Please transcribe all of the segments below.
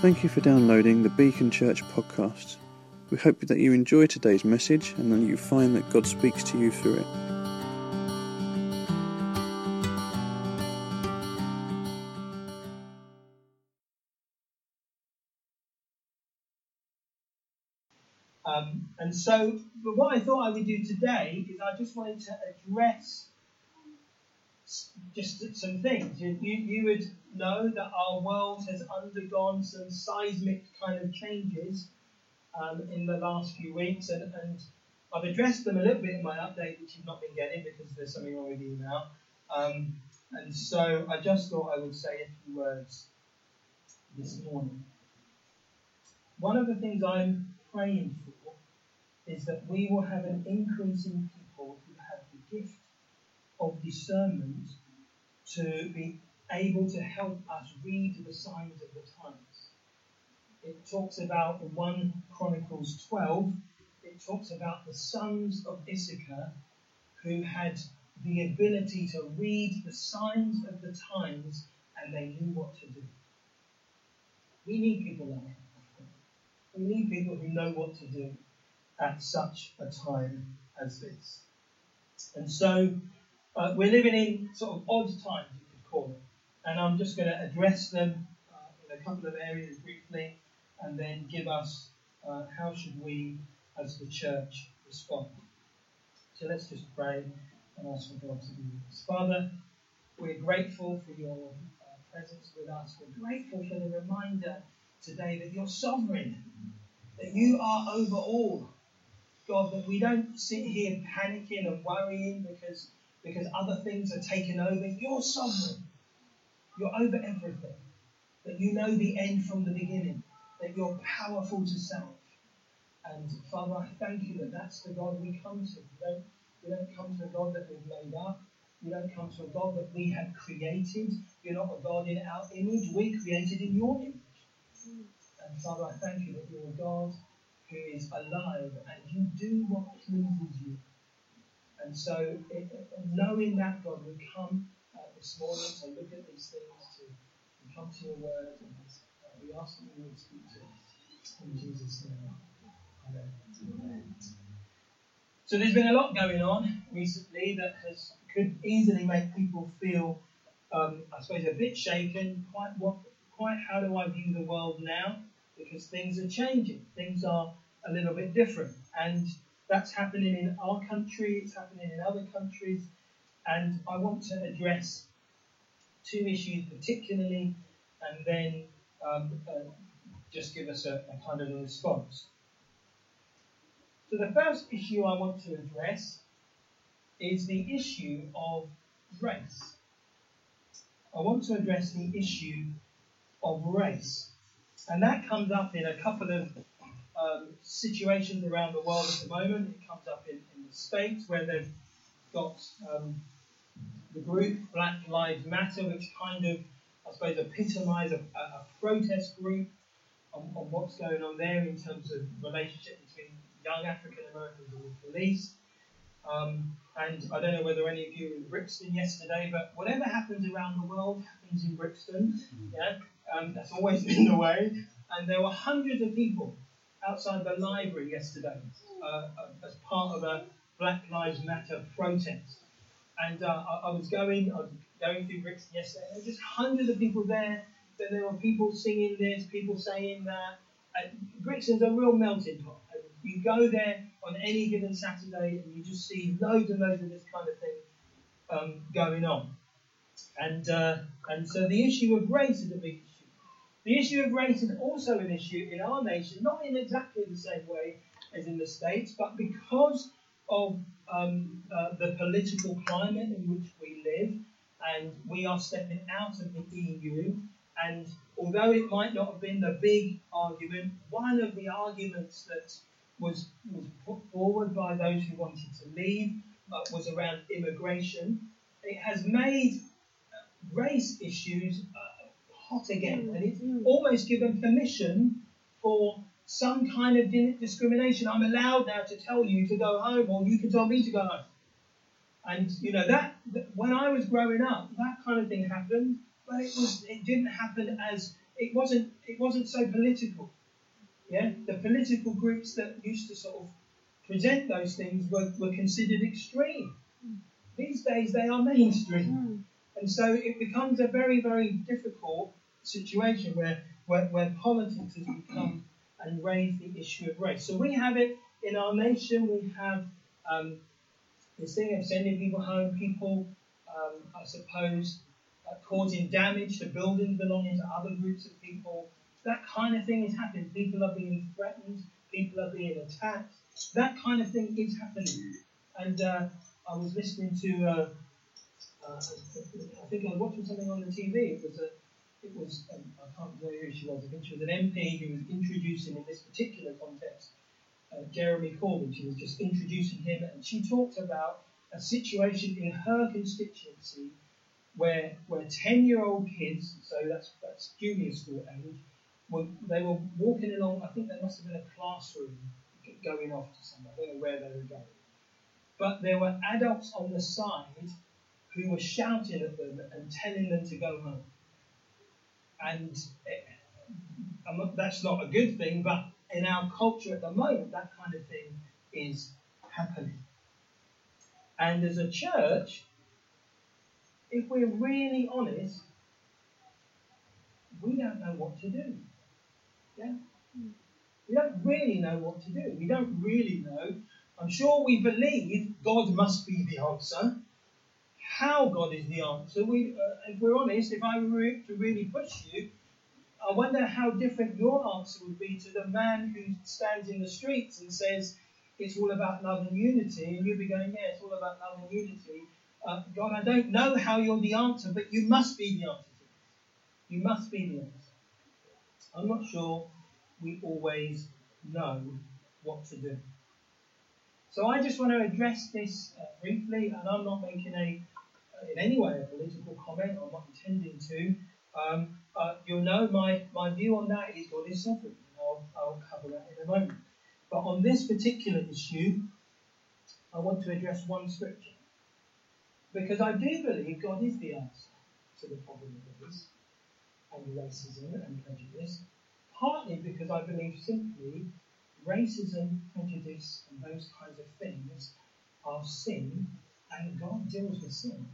Thank you for downloading the Beacon Church podcast. We hope that you enjoy today's message and that you find that God speaks to you through it. Um, and so, but what I thought I would do today is I just wanted to address just some things. You, you, you would know that our world has undergone some seismic kind of changes um, in the last few weeks, and, and I've addressed them a little bit in my update, which you've not been getting because there's something wrong with the email. Um, and so I just thought I would say a few words this morning. One of the things I'm praying for is that we will have an increase in people who have the gift of discernment to be able to help us read the signs of the times. It talks about in 1 Chronicles 12, it talks about the sons of Issachar who had the ability to read the signs of the times and they knew what to do. We need people like that. We need people who know what to do at such a time as this. And so uh, we're living in sort of odd times, you could call it. And I'm just going to address them uh, in a couple of areas briefly and then give us uh, how should we as the church respond. So let's just pray and ask for God to be with us. Father, we're grateful for your uh, presence with us. We're grateful for the reminder today that you're sovereign, that you are over all. God, that we don't sit here panicking and worrying because, because other things are taken over. You're sovereign. You're over everything. That you know the end from the beginning. That you're powerful to save. And Father, I thank you that that's the God we come to. We don't, we don't come to a God that we've made up. We don't come to a God that we have created. You're not a God in our image. We're created in your image. And Father, I thank you that you're a God who is alive and you do what pleases you. And so, it, knowing that, God, we come uh, this morning to look at these things, to, come to your word, and uh, we ask that you would speak to us. In Jesus' name. Amen. So there's been a lot going on recently that has could easily make people feel, um, I suppose, a bit shaken. Quite what, quite how do I view the world now? Because things are changing. Things are a little bit different, and that's happening in our country. It's happening in other countries, and I want to address two issues particularly, and then um, uh, just give us a, a kind of a response. So the first issue I want to address is the issue of race. I want to address the issue of race. And that comes up in a couple of um, situations around the world at the moment. It comes up in, in the States where they've got um, the group Black Lives Matter, which kind of, I suppose, epitomise a, a, a protest group on, on what's going on there in terms of relationship between young African Americans and the police. Um, and I don't know whether any of you were in Brixton yesterday, but whatever happens around the world happens in Brixton. Yeah, um, that's always been the way. And there were hundreds of people outside the library yesterday uh, as part of a Black Lives Matter protest. And uh, I, I, was going, I was going through Brixton yesterday. Were just hundreds of people there. Then there were people singing this, people saying that. And Brixton's a real melting pot. You go there on any given Saturday, and you just see loads and loads of this kind of thing um, going on. And uh, and so the issue of race is a big. The issue of race is also an issue in our nation, not in exactly the same way as in the States, but because of um, uh, the political climate in which we live, and we are stepping out of the EU. And although it might not have been the big argument, one of the arguments that was, was put forward by those who wanted to leave uh, was around immigration. It has made race issues uh, hot again, mm. and it's mm. almost given permission for some kind of discrimination. I'm allowed now to tell you to go home, or you can tell me to go home. And you know that, that when I was growing up, that kind of thing happened, but it was it didn't happen as it wasn't it wasn't so political. Yeah, the political groups that used to sort of present those things were, were considered extreme. Mm. These days they are mainstream. And so it becomes a very, very difficult situation where, where, where politics has become and raised the issue of race. So we have it in our nation, we have um, this thing of sending people home, people, um, I suppose, uh, causing damage to buildings belonging to other groups of people. That kind of thing is happening. People are being threatened, people are being attacked. That kind of thing is happening. And uh, I was listening to, uh, uh, I think I was watching something on the TV. It was a, it was, um, I can't remember who she was. I think she was an MP who was introducing in this particular context uh, Jeremy Corbyn. She was just introducing him, and she talked about a situation in her constituency where where ten year old kids, so that's that's junior school age, were, they were walking along. I think there must have been a classroom going off to somewhere. I don't know where they were going, but there were adults on the side who were shouting at them and telling them to go home. And eh, it, not, that's not a good thing, but in our culture at the moment, that kind of thing is happening. And as a church, if we're really honest, we don't know what to do. Yeah? We don't really know what to do. We don't really know. I'm sure we believe God must be the answer. How God is the answer. We, uh, if we're honest, if I were to really push you, I wonder how different your answer would be to the man who stands in the streets and says it's all about love and unity, and you'd be going, yeah, it's all about love and unity. Uh, God, I don't know how you're the answer, but you must be the answer to this. You must be the answer. I'm not sure we always know what to do. So I just want to address this uh, briefly, and I'm not making a, in any way, a political comment. I'm not intending to. Um, uh, you'll know my, my view on that is God is sovereign. I'll, I'll cover that in a moment. But on this particular issue, I want to address one scripture. Because I do believe God is the answer to the problem of race and racism and prejudice, partly because I believe simply racism, prejudice, and those kinds of things are sin, and God deals with sin.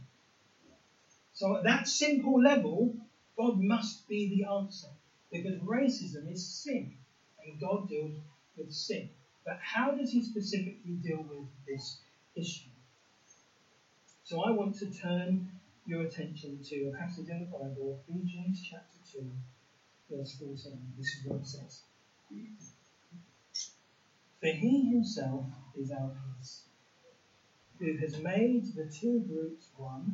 So at that simple level, God must be the answer because racism is sin and God deals with sin. But how does he specifically deal with this issue? So I want to turn your attention to a passage in the Bible, Ephesians chapter 2, verse 14. This is what it says. For he himself is our peace, who has made the two groups one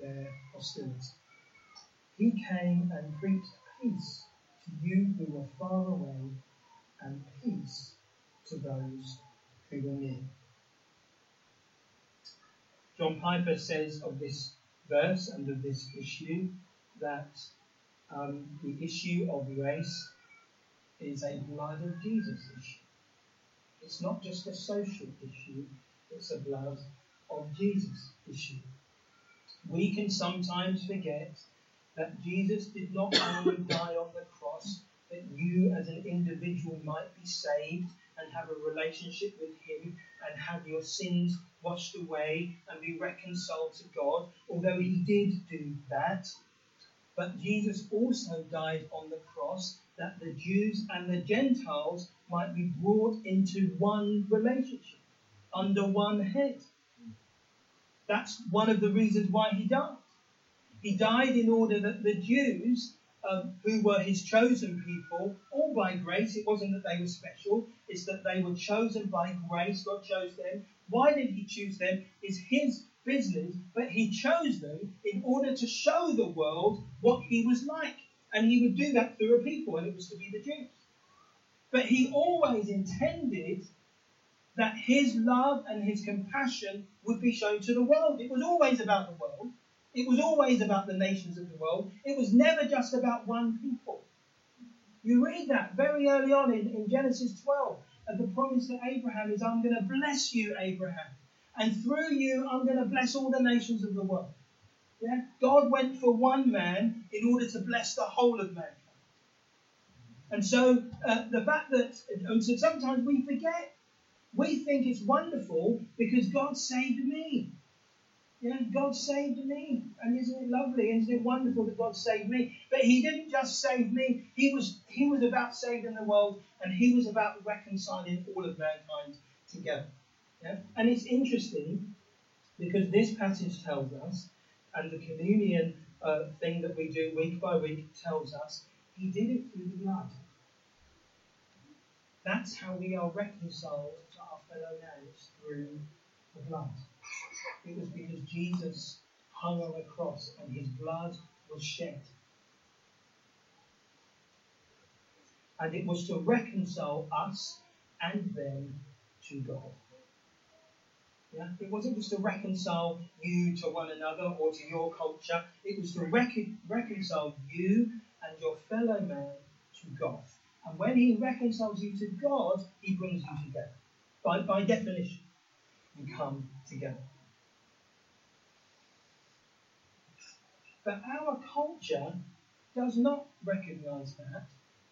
their hostility. He came and preached peace to you who were far away, and peace to those who were near. John Piper says of this verse and of this issue that um, the issue of race is a blood of Jesus issue. It's not just a social issue, it's a blood of Jesus issue. We can sometimes forget that Jesus did not only die on the cross, that you as an individual might be saved and have a relationship with Him and have your sins washed away and be reconciled to God, although He did do that. But Jesus also died on the cross that the Jews and the Gentiles might be brought into one relationship, under one head. That's one of the reasons why He died. He died in order that the Jews, um, who were his chosen people, all by grace, it wasn't that they were special, it's that they were chosen by grace. God chose them. Why did he choose them? Is his business, but he chose them in order to show the world what he was like. And he would do that through a people, and it was to be the Jews. But he always intended that his love and his compassion would be shown to the world. It was always about the world. It was always about the nations of the world. It was never just about one people. You read that very early on in, in Genesis 12. And the promise to Abraham is, I'm going to bless you, Abraham. And through you, I'm going to bless all the nations of the world. Yeah? God went for one man in order to bless the whole of mankind. And so uh, the fact that, and so sometimes we forget, we think it's wonderful because God saved me. Yeah, God saved me. And isn't it lovely? Isn't it wonderful that God saved me? But He didn't just save me, He was He was about saving the world and He was about reconciling all of mankind together. Yeah? And it's interesting because this passage tells us, and the communion uh, thing that we do week by week tells us, He did it through the blood. That's how we are reconciled fellow man, through the blood. It was because Jesus hung on a cross and his blood was shed. And it was to reconcile us and them to God. Yeah? It wasn't just to reconcile you to one another or to your culture. It was to rec- reconcile you and your fellow man to God. And when he reconciles you to God, he brings you together. By, by definition, you come together. But our culture does not recognize that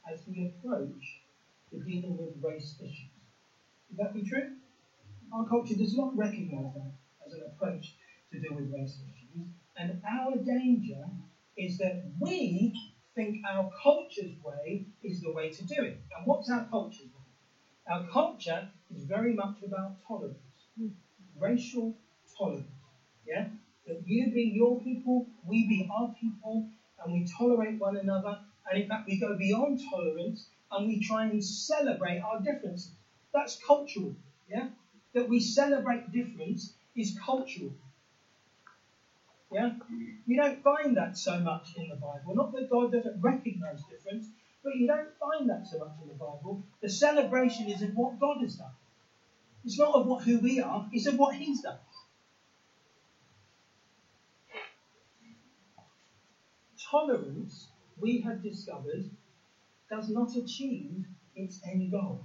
as the approach to dealing with race issues. Would that be true? Our culture does not recognize that as an approach to deal with race issues. And our danger is that we think our culture's way is the way to do it. And what's our culture's way? Our culture is very much about tolerance, hmm. racial tolerance. Yeah? that you be your people, we be our people, and we tolerate one another. And in fact, we go beyond tolerance and we try and celebrate our differences. That's cultural, yeah? That we celebrate difference is cultural. Yeah? You don't find that so much in the Bible. Not that God doesn't recognize difference, but you don't find that so much in the Bible. The celebration is of what God has done. It's not of what who we are, it's of what He's done. tolerance, we have discovered, does not achieve its end goal.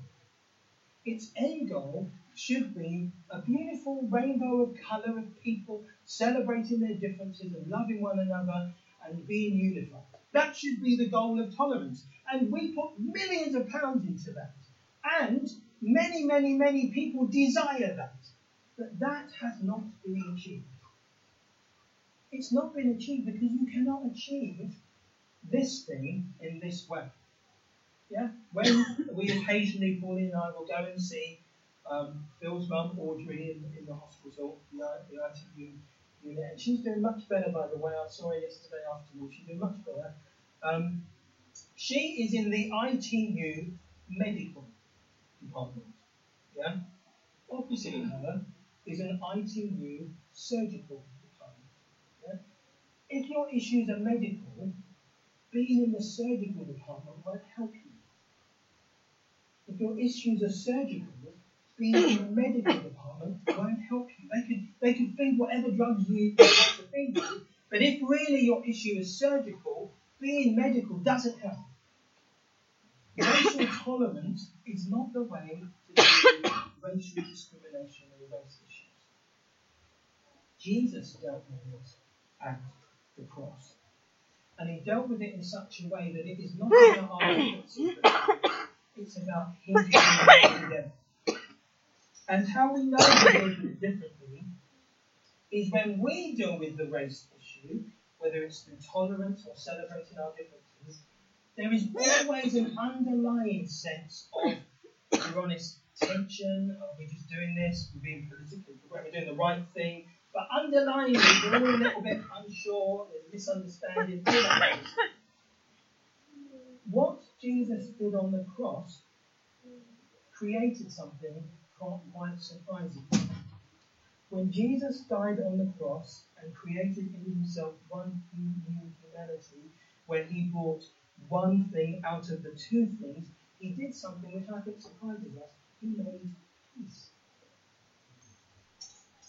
Its end goal should be a beautiful rainbow of colour of people celebrating their differences and loving one another and being unified. That should be the goal of tolerance. And we put millions of pounds into that. And many, many, many people desire that. But that has not been achieved. It's not been achieved because you cannot achieve this thing in this way. Yeah? When we occasionally, Pauline and I will go and see um, Phil's mum, Audrey, in, in the hospital, the, unit, and she's doing much better, by the way. I saw her yesterday afternoon. She's doing much better. Um, she is in the ITU medical department. Yeah? Opposite her is an ITU surgical department. if your issues are medical, being in the surgical department won't help you. If your issues are surgical, being in the medical department won't help you. They could they could feed whatever drugs you want to feed you, but if really your issue is surgical, being medical doesn't help. Racial tolerance is not the way to deal with racial discrimination or race issues. Jesus dealt with this at the cross. And he dealt with it in such a way that it is not about our differences, it's about him together. And how we know we deal with it differently is when we deal with the race issue, whether it's through tolerance or celebrating our differences, there is always an underlying sense of, honest, tension, are we just doing this, we're being politically correct, we're doing the right thing, but underlying it, we're all a little bit unsure, there's misunderstanding, What Jesus did on the cross created something quite surprising. When Jesus died on the cross and created in himself one new humanity, where he brought one thing out of the two things, he did something which I think surprises us. He made peace.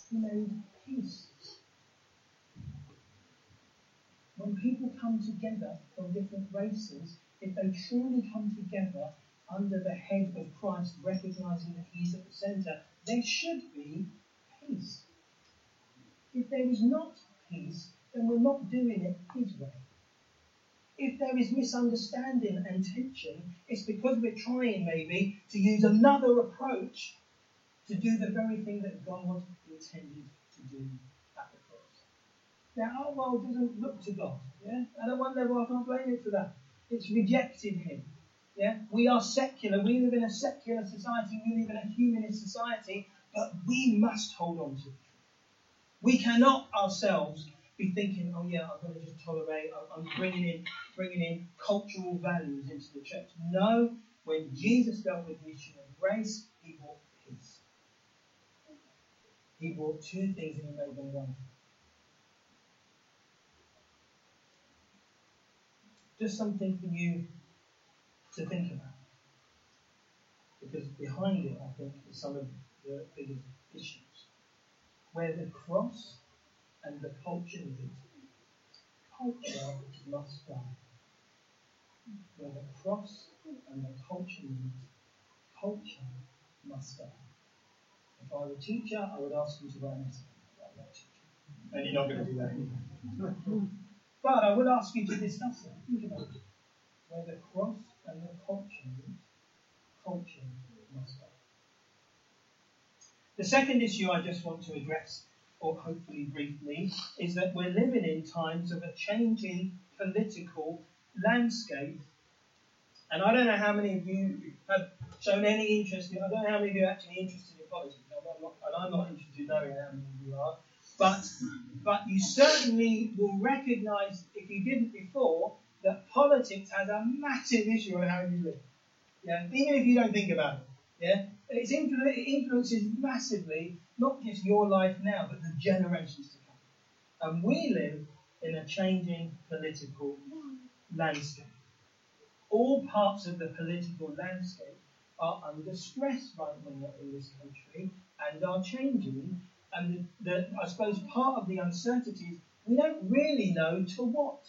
He made peace. When people come together from different races, if they truly come together under the head of Christ, recognizing that He's at the center, there should be peace. If there is not peace, then we're not doing it His way. If there is misunderstanding and tension, it's because we're trying maybe to use another approach to do the very thing that God intended to do at the cross. Now, our world doesn't look to God. Yeah? At one level, I can't blame it for that. It's rejected Him. Yeah? We are secular. We live in a secular society. We live in a humanist society. But we must hold on to it. We cannot ourselves be thinking, oh yeah, I'm going to just tolerate. I'm bringing in, bringing in cultural values into the church. No, when Jesus dealt with the issue of grace, he brought peace. He brought two things and he made them one. Just something for you to think about. Because behind it, I think, is some of the biggest issues. Where the cross and the culture meet, culture must die. Where the cross and the culture culture must die. If I were a teacher, I would ask you to write an essay about that teacher. And you're not going to do that but I would ask you to discuss it. Think about it. Where the cross and the culture culture must die. The second issue I just want to address, or hopefully briefly, is that we're living in times of a changing political landscape. And I don't know how many of you have shown any interest in, I don't know how many of you are actually interested in politics, I'm not, and I'm not interested in knowing how many of you are, but, but you certainly will recognise, if you didn't before, that politics has a massive issue on how you live. Yeah? Even if you don't think about it. Yeah? It's influ- it influences massively not just your life now, but the generations to come. And we live in a changing political landscape. All parts of the political landscape are under stress right now in this country and are changing. And the, the, I suppose part of the uncertainty is we don't really know to what.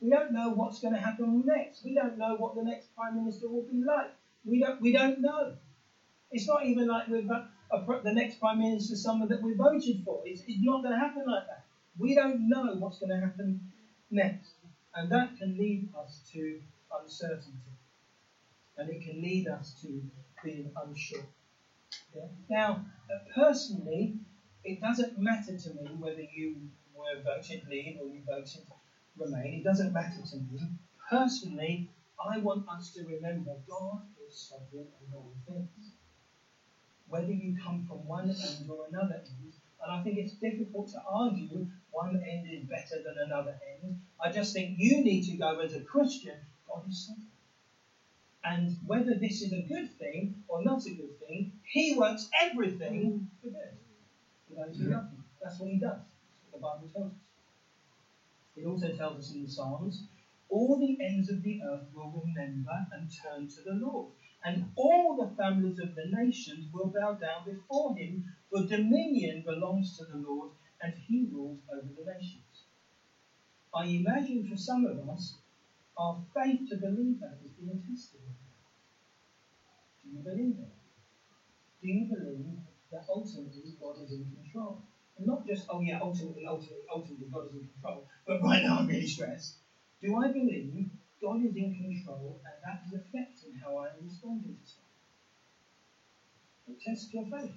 We don't know what's going to happen next. We don't know what the next Prime Minister will be like. We don't, we don't know. It's not even like we've uh, got a, the next Prime Minister someone that we voted for. It's, it's not going to happen like that. We don't know what's going to happen next. And that can lead us to uncertainty. And it can lead us to being unsure. Yeah? Now, uh, personally, it doesn't matter to me whether you were voted Leave or you voted Remain. It doesn't matter to me. Personally, I want us to remember God is sovereign and all things. Whether you come from one end or another end, and I think it's difficult to argue one end is better than another end. I just think you need to go as a Christian, God is sovereign. And whether this is a good thing or not a good thing, He works everything mm. for good. For those who love Him. That's what He does. That's what the Bible tells us. It also tells us in the Psalms, all the ends of the earth will remember and turn to the Lord and all the families of the nations will bow down before him, for dominion belongs to the Lord, and he rules over the nations. I imagine for some of us, our faith to believe that is being tested. Do you believe it? Do you believe that ultimately God is in control? And not just, oh yeah, ultimately, ultimately, ultimately God is in control, but right now I'm really stressed. Do I believe God is in control, and that is affecting how I am responding to stuff. It tests your faith.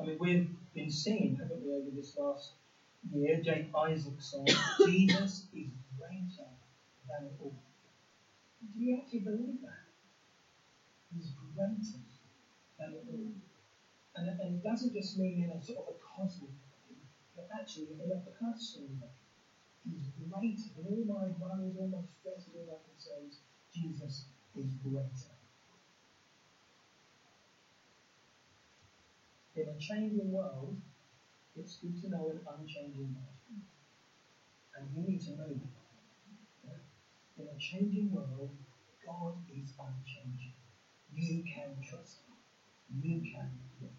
I mean, we've been seeing, haven't we, over this last year, Jake Isaac's song, Jesus is greater than all. Do you actually believe that? He's greater than all. And, and it doesn't just mean in a sort of a cosmic way, but actually in a personal way. He's greater. In all my worries, all my stress, all my concerns, Jesus is greater. In a changing world, it's good to know an unchanging God. And you need to know that. In a changing world, God is unchanging. You can trust Him. You can to Him.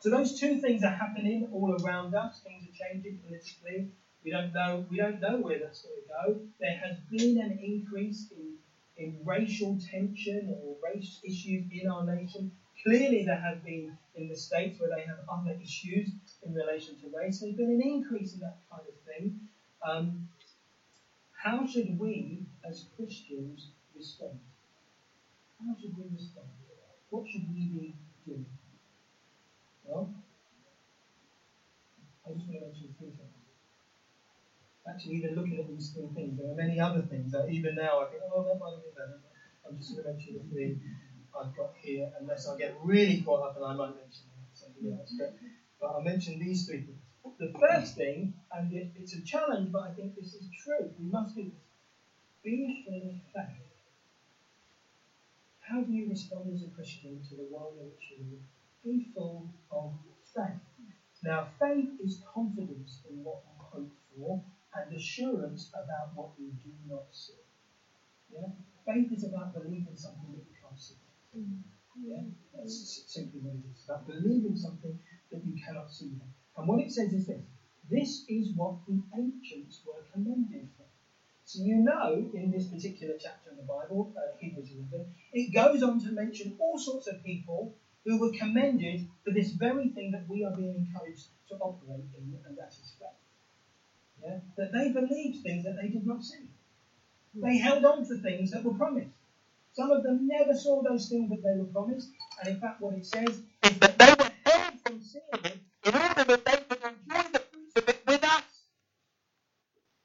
So those two things are happening all around us. Things are changing politically. We don't know. We don't know where that's going to go. There has been an increase in in racial tension or race issues in our nation. Clearly, there have been in the states where they have other issues in relation to race. There's been an increase in that kind of thing. Um, how should we, as Christians, respond? How should we respond? What should we be doing? Well, I just want to mention three things actually even looking at these three things. There are many other things that even now I think, oh, that might have been better. I'm just going to mention the three I've got here, unless I get really caught up and I might mention something mm-hmm. else. But, but I'll mention these three things. The first thing, and it, it's a challenge, but I think this is true, we must do this. Be full of faith. How do you respond as a Christian to the world in which you live? Be full of faith. Now, faith is confidence in what you hope for and assurance about what we do not see. Yeah? Faith is about believing something that you can't see. Yeah? That's simply what it is. About believing something that you cannot see. And what it says is this this is what the ancients were commended for. So you know, in this particular chapter in the Bible, uh, Hebrews 11, it goes on to mention all sorts of people who were commended for this very thing that we are being encouraged to operate in, and that is faith yeah, that they believed things that they did not see. They held on to things that were promised. Some of them never saw those things that they were promised, and in fact, what it says is that they were held from seeing it in order that they could enjoy the fruits of it with us.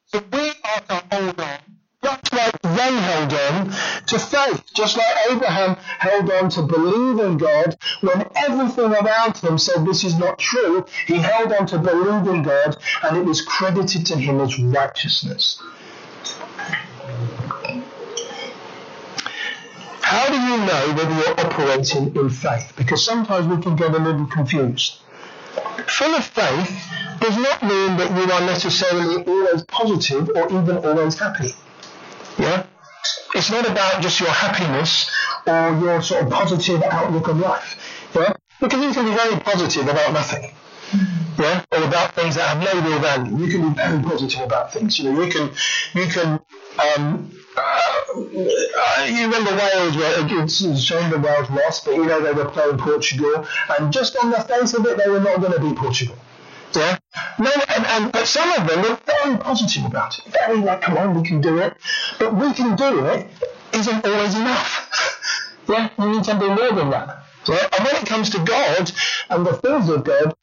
So we are to hold on, just like they held on to faith, just like Abraham held on to believe in God when everything around him said this is not true. He held on to believe in God and it was credited to him as righteousness. How do you know whether you're operating in faith? Because sometimes we can get a little confused. Full of faith does not mean that you are necessarily always positive or even always happy. Yeah? It's not about just your happiness or your sort of positive outlook on life. Yeah? Because you can be very positive about nothing. Yeah? Or about things that have no real value. You can be very positive about things. You know, you can you can um, uh, you remember Wales were it's a shame the Wales lost, but you know they were playing Portugal, and just on the face of it, they were not going to beat Portugal. Yeah. No, and, and but some of them were very positive about it. Very like, come on, we can do it. But we can do it isn't always enough. yeah, you need something more than that. Yeah? And when it comes to God and the things of God,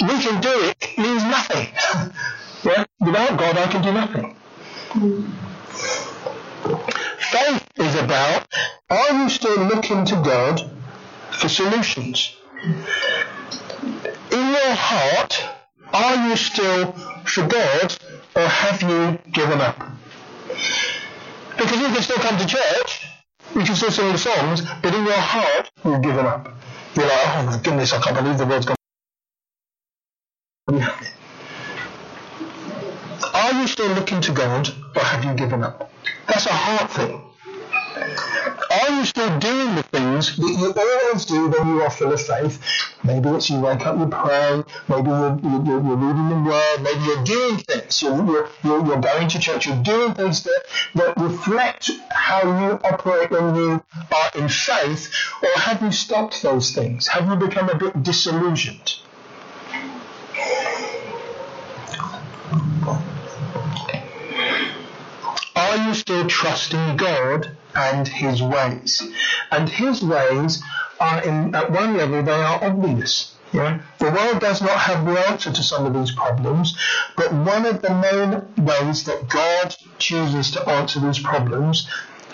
we can do it means nothing. yeah? Without God, I can do nothing. Faith is about are you still looking to God for solutions? In your heart, are you still for God or have you given up? Because you can still come to church, you can still sing the songs, but in your heart, you've given up. You're like, oh my goodness, I can't believe the world's gone. Are you still looking to God or have you given up? That's a heart thing. Are you still doing the things that you always do when you are full of faith? Maybe it's you wake up, you pray, maybe you're, you're, you're reading the word, maybe you're doing things, you're, you're, you're going to church, you're doing things that, that reflect how you operate when you are in faith, or have you stopped those things? Have you become a bit disillusioned? Are you still trusting God and His ways? And His ways are, in, at one level, they are obvious. Yeah? The world does not have the answer to some of these problems, but one of the main ways that God chooses to answer these problems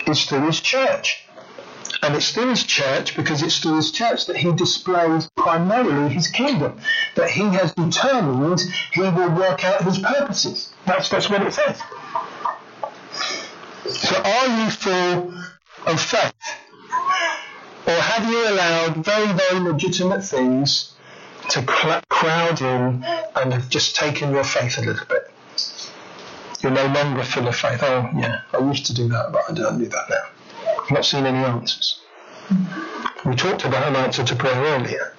is through His church. And it's through His church because it's through His church that He displays primarily His kingdom, that He has determined He will work out His purposes. That's, that's what it says. So are you full of faith? Or have you allowed very, very legitimate things to crowd in and have just taken your faith a little bit? You're no longer full of faith. Oh, yeah, I used to do that, but I don't do that now. I've not seen any answers. We talked about an answer to prayer earlier.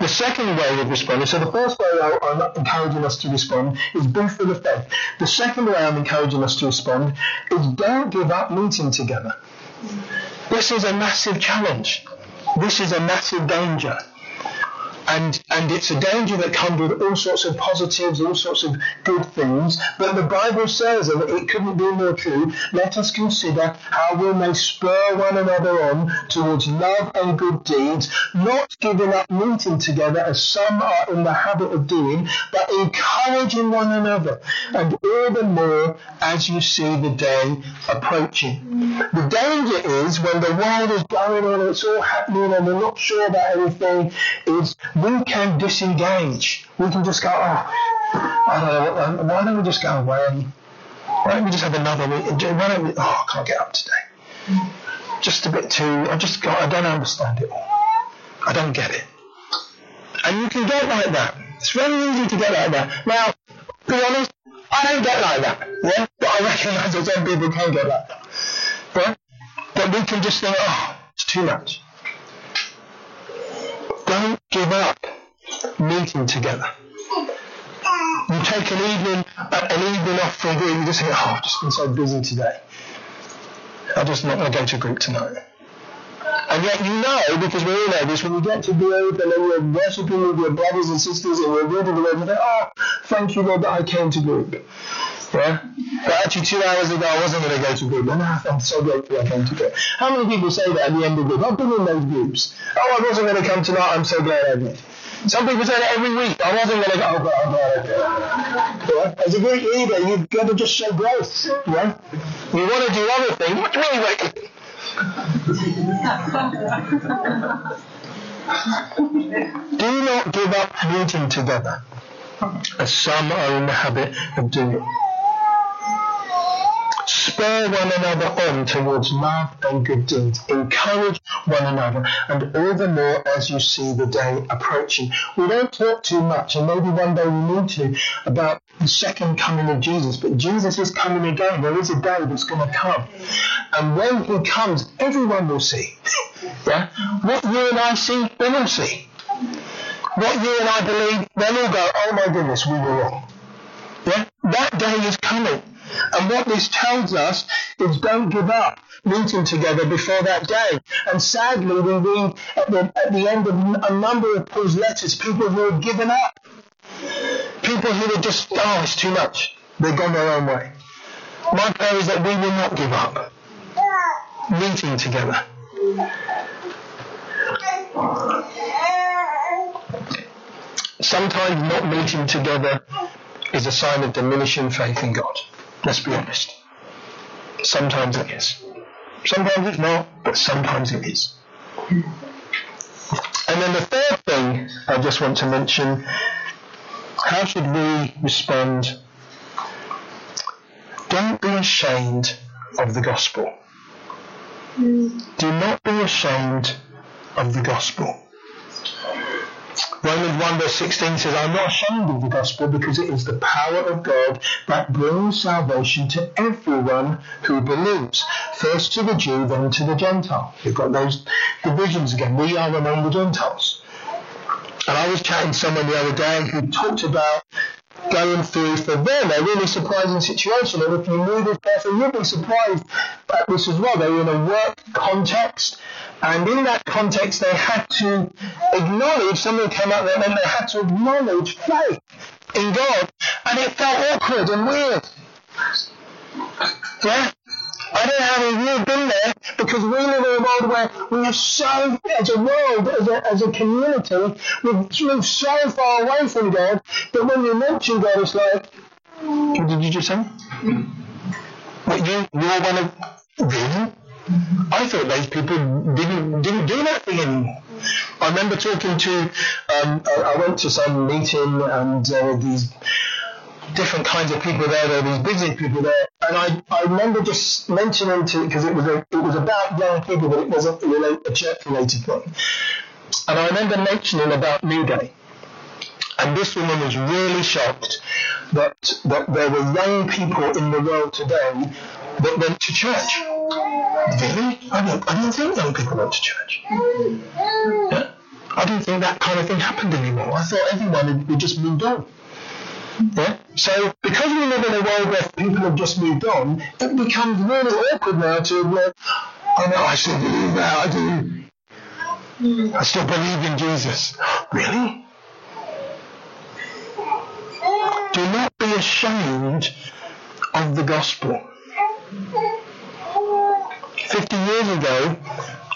The second way of responding, so the first way I'm encouraging us to respond is be full of faith. The second way I'm encouraging us to respond is don't give up meeting together. This is a massive challenge. This is a massive danger and and it's a danger that comes with all sorts of positives, all sorts of good things. But the Bible says, and it couldn't be more true. Let us consider how we may spur one another on towards love and good deeds, not giving up meeting together as some are in the habit of doing, but encouraging one another, and all the more as you see the day approaching. The danger is when the world is going on, and it's all happening, and we're not sure about anything. Is we can disengage. We can just go, oh, I don't know, um, why don't we just go away? Why don't we just have another week? Why don't we, oh, I can't get up today. Just a bit too, I just got, I don't understand it all. I don't get it. And you can get like that. It's very easy to get like that. Now, be honest, I don't get like that. Yeah? But I recognise that some people can get like that. Yeah? But we can just think, oh, it's too much. Don't give up meeting together. You take an evening, an evening off from group, you just think, oh, I've just been so busy today. I'm just not going to go to group tonight. And yet you know, because we all know this, when you get to group and then you're worshipping with your brothers and sisters and you're reading the word, you think, oh, thank you, Lord, that I came to group. Yeah? But actually, two hours ago, I wasn't going to go to group. And I'm so grateful I came to group. How many people say that at the end of group? I've been in those groups. Oh, I wasn't going to come tonight. I'm so glad I did. Some people say that every week. I wasn't going to go. Oh, God, I'm glad I did. Yeah? As a group leader, you've got to just show grace. Yeah? You want to do other things. What wait, wait. do not give up meeting together, as some are in the habit of doing spur one another on towards love and good deeds. Encourage one another, and all the more as you see the day approaching. We don't talk too much, and maybe one day we need to, about the second coming of Jesus, but Jesus is coming again. There is a day that's going to come. And when he comes, everyone will see. Yeah? What you and I see, they will see. What you and I believe, they'll all go, oh my goodness, we were wrong. Yeah? That day is coming. And what this tells us is don't give up meeting together before that day. And sadly, we read at the, at the end of a number of Paul's letters, people who have given up. People who are just, oh, it's too much. They've gone their own way. My prayer is that we will not give up meeting together. Sometimes not meeting together is a sign of diminishing faith in God. Let's be honest. Sometimes it is. Sometimes it's not, but sometimes it is. And then the third thing I just want to mention how should we respond? Don't be ashamed of the gospel. Hmm. Do not be ashamed of the gospel. Romans 1 verse 16 says, I'm not ashamed of the gospel because it is the power of God that brings salvation to everyone who believes. First to the Jew, then to the Gentile. You've got those divisions again. We are among the Gentiles. And I was chatting to someone the other day who talked about going through for them a really surprising situation. And if you knew this person, you'd be surprised at this as well. They were in a work context and in that context, they had to acknowledge, something came up there, and they had to acknowledge faith in God. And it felt awkward and weird. Yeah? I don't know how many you have been there because we live in a world where we are so, as a world, as a, as a community, we've moved so far away from God that when you mention God, it's like, what did you just say? What, you, you're one of, really? I thought those people didn't didn't do nothing anymore. I remember talking to, um, I, I, went to some meeting and there were these different kinds of people there. There were these busy people there, and I, I remember just mentioning to because it was a, it was about young people, but it wasn't a church related thing. And I remember mentioning about New Day. And this woman was really shocked that, that there were young people in the world today that went to church. Really? I don't, I don't think young people went to church. Yeah? I didn't think that kind of thing happened anymore. I thought everyone had, had just moved on. Yeah? So because we live in a world where people have just moved on, it becomes really awkward now to uh, like, oh no, I still believe that, I do. I still believe in Jesus. Really? Do not be ashamed of the gospel. 50 years ago,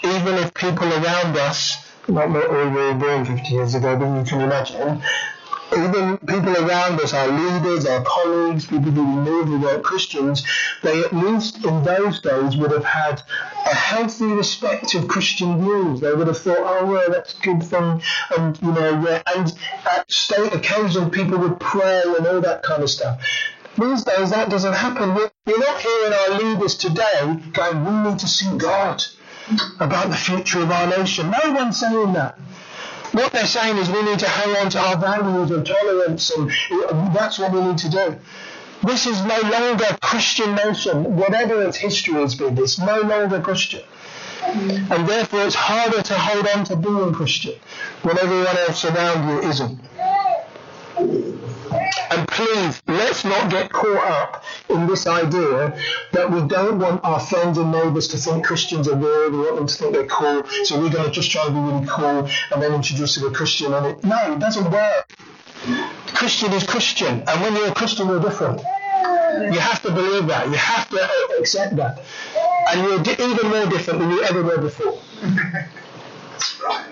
even if people around us, not that we were born 50 years ago, but you can imagine, even people around us, our leaders, our colleagues, people who we knew who weren't Christians, they at least in those days would have had a healthy respect of Christian views. They would have thought, oh, well, that's a good thing. And, you know, yeah, and at state occasions, people would pray and all that kind of stuff. These days, that doesn't happen. We're, we're not hearing our leaders today going, we need to see God about the future of our nation. No one's saying that. What they're saying is we need to hang on to our values of tolerance, and that's what we need to do. This is no longer Christian nation, whatever its history has been. It's no longer Christian. And therefore, it's harder to hold on to being Christian when everyone else around you isn't. And please, let's not get caught up in this idea that we don't want our friends and neighbours to think Christians are weird, we want them to think they're cool, so we're going to just try to be really cool and then introduce them a Christian. And it, no, it doesn't work. Christian is Christian, and when you're a Christian, you're different. You have to believe that. You have to accept that. And you're di- even more different than you ever were before.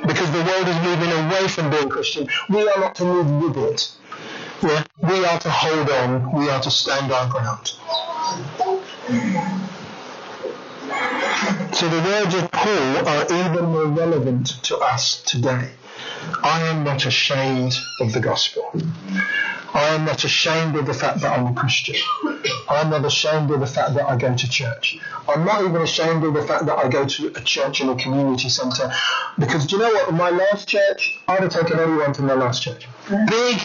Because the world is moving away from being Christian. We are not to move with it. Yeah? We are to hold on. We are to stand our ground. So the words of Paul are even more relevant to us today. I am not ashamed of the gospel. I am not ashamed of the fact that I'm a Christian. I'm not ashamed of the fact that I go to church. I'm not even ashamed of the fact that I go to a church in a community centre. Because do you know what? My last church, I'd have taken anyone to my last church. Big,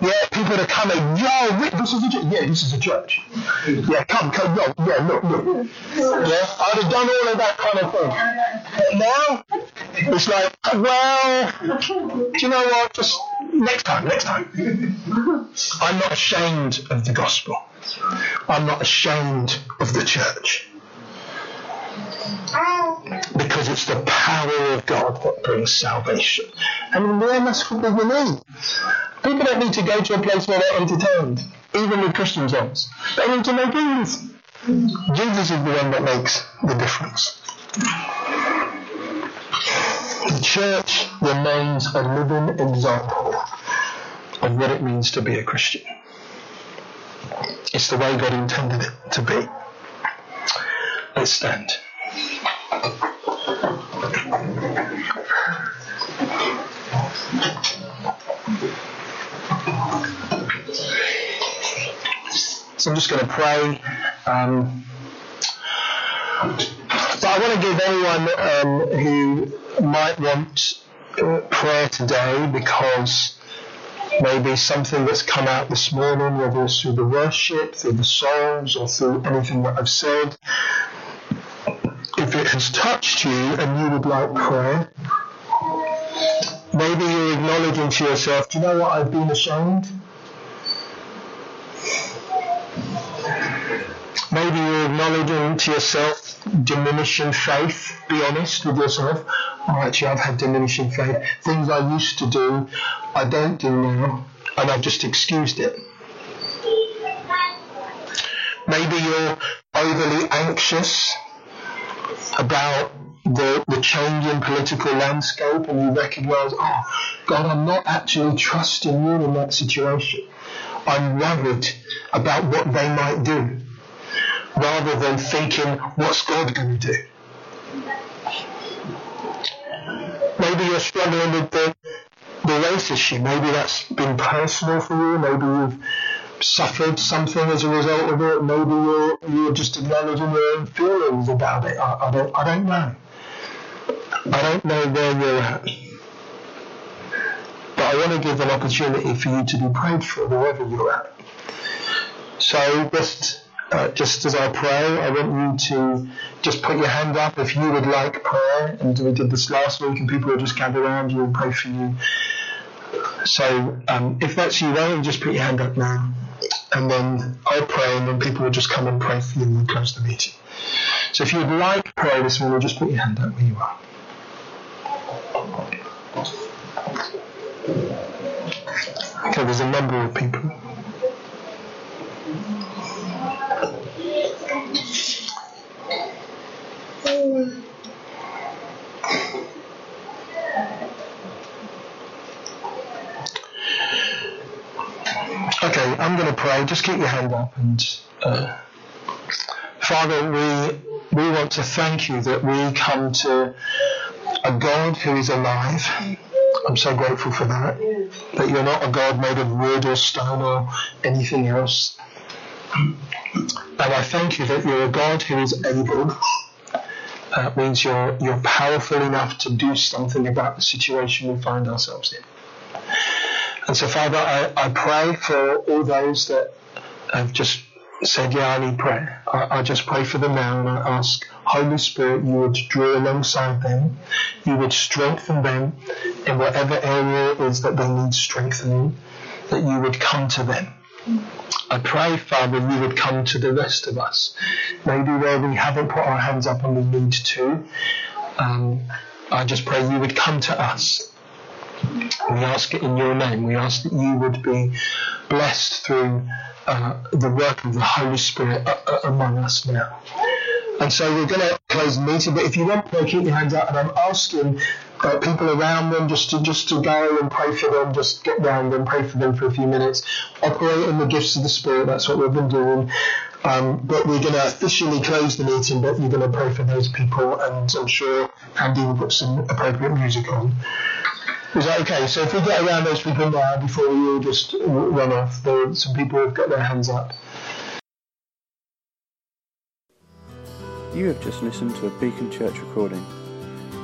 yeah, people that come and, yo, this is a church. Yeah, this is a church. Yeah, come, come, no, yeah, look, look. Yeah, I'd have done all of that kind of thing. But now, it's like, well, do you know what? Just next time, next time. I'm not ashamed of the gospel. I'm not ashamed of the church. Because it's the power of God that brings salvation. And in the end, that's what we need. People don't need to go to a place where they're entertained, even with Christian songs. They need to know Jesus. Jesus is the one that makes the difference. The church remains a living example of what it means to be a Christian. It's the way God intended it to be. Let's stand. So I'm just going to pray. Um, but I want to give anyone um, who might want uh, prayer today because maybe something that's come out this morning, whether it's through the worship, through the songs, or through anything that I've said, if it has touched you and you would like prayer, maybe you're acknowledging to yourself, do you know what, I've been ashamed. Maybe you're acknowledging to yourself diminishing faith. Be honest with yourself. Oh, actually, I've had diminishing faith. Things I used to do, I don't do now, and I've just excused it. Maybe you're overly anxious about the, the changing political landscape and you recognize, oh, God, I'm not actually trusting you in that situation. I'm worried about what they might do rather than thinking, what's God going to do? Maybe you're struggling with the, the race issue. Maybe that's been personal for you. Maybe you've suffered something as a result of it. Maybe you're, you're just acknowledging your own feelings about it. I, I, don't, I don't know. I don't know where you're at. But I want to give an opportunity for you to be prayed for wherever you're at. So just uh, just as I pray, I want you to just put your hand up if you would like prayer. And we did this last week, and people will just gather around you and pray for you. So um, if that's you, you just put your hand up now? And then I'll pray, and then people will just come and pray for you and we'll close the meeting. So if you would like prayer this morning, just put your hand up where you are. Okay, there's a number of people. Okay, I'm going to pray. Just keep your hand up and. Uh, Father, we we want to thank you that we come to a God who is alive. I'm so grateful for that. That you're not a God made of wood or stone or anything else. And I thank you that you're a God who is able. That means you're you're powerful enough to do something about the situation we find ourselves in. And so, Father, I, I pray for all those that have just said, Yeah, I need prayer. I, I, just pray for them now and I ask, Holy Spirit, you would draw alongside them, you would strengthen them in whatever area it is that they need strengthening, that you would come to them. I pray, Father, you would come to the rest of us. Maybe where we haven't put our hands up and we need to. Um, I just pray you would come to us. We ask it in your name. We ask that you would be blessed through uh, the work of the Holy Spirit uh, uh, among us now. And so we're going to close the meeting, but if you want to keep your hands up, and I'm asking uh, people around them just to just to go and pray for them, just get round them, pray for them for a few minutes, operate in the gifts of the Spirit. That's what we've been doing. Um, but we're going to officially close the meeting, but you're going to pray for those people, and I'm sure Andy will put some appropriate music on. Is that okay? So if we get around those people now before we all just run off, there are some people who've got their hands up. You have just listened to a Beacon Church recording.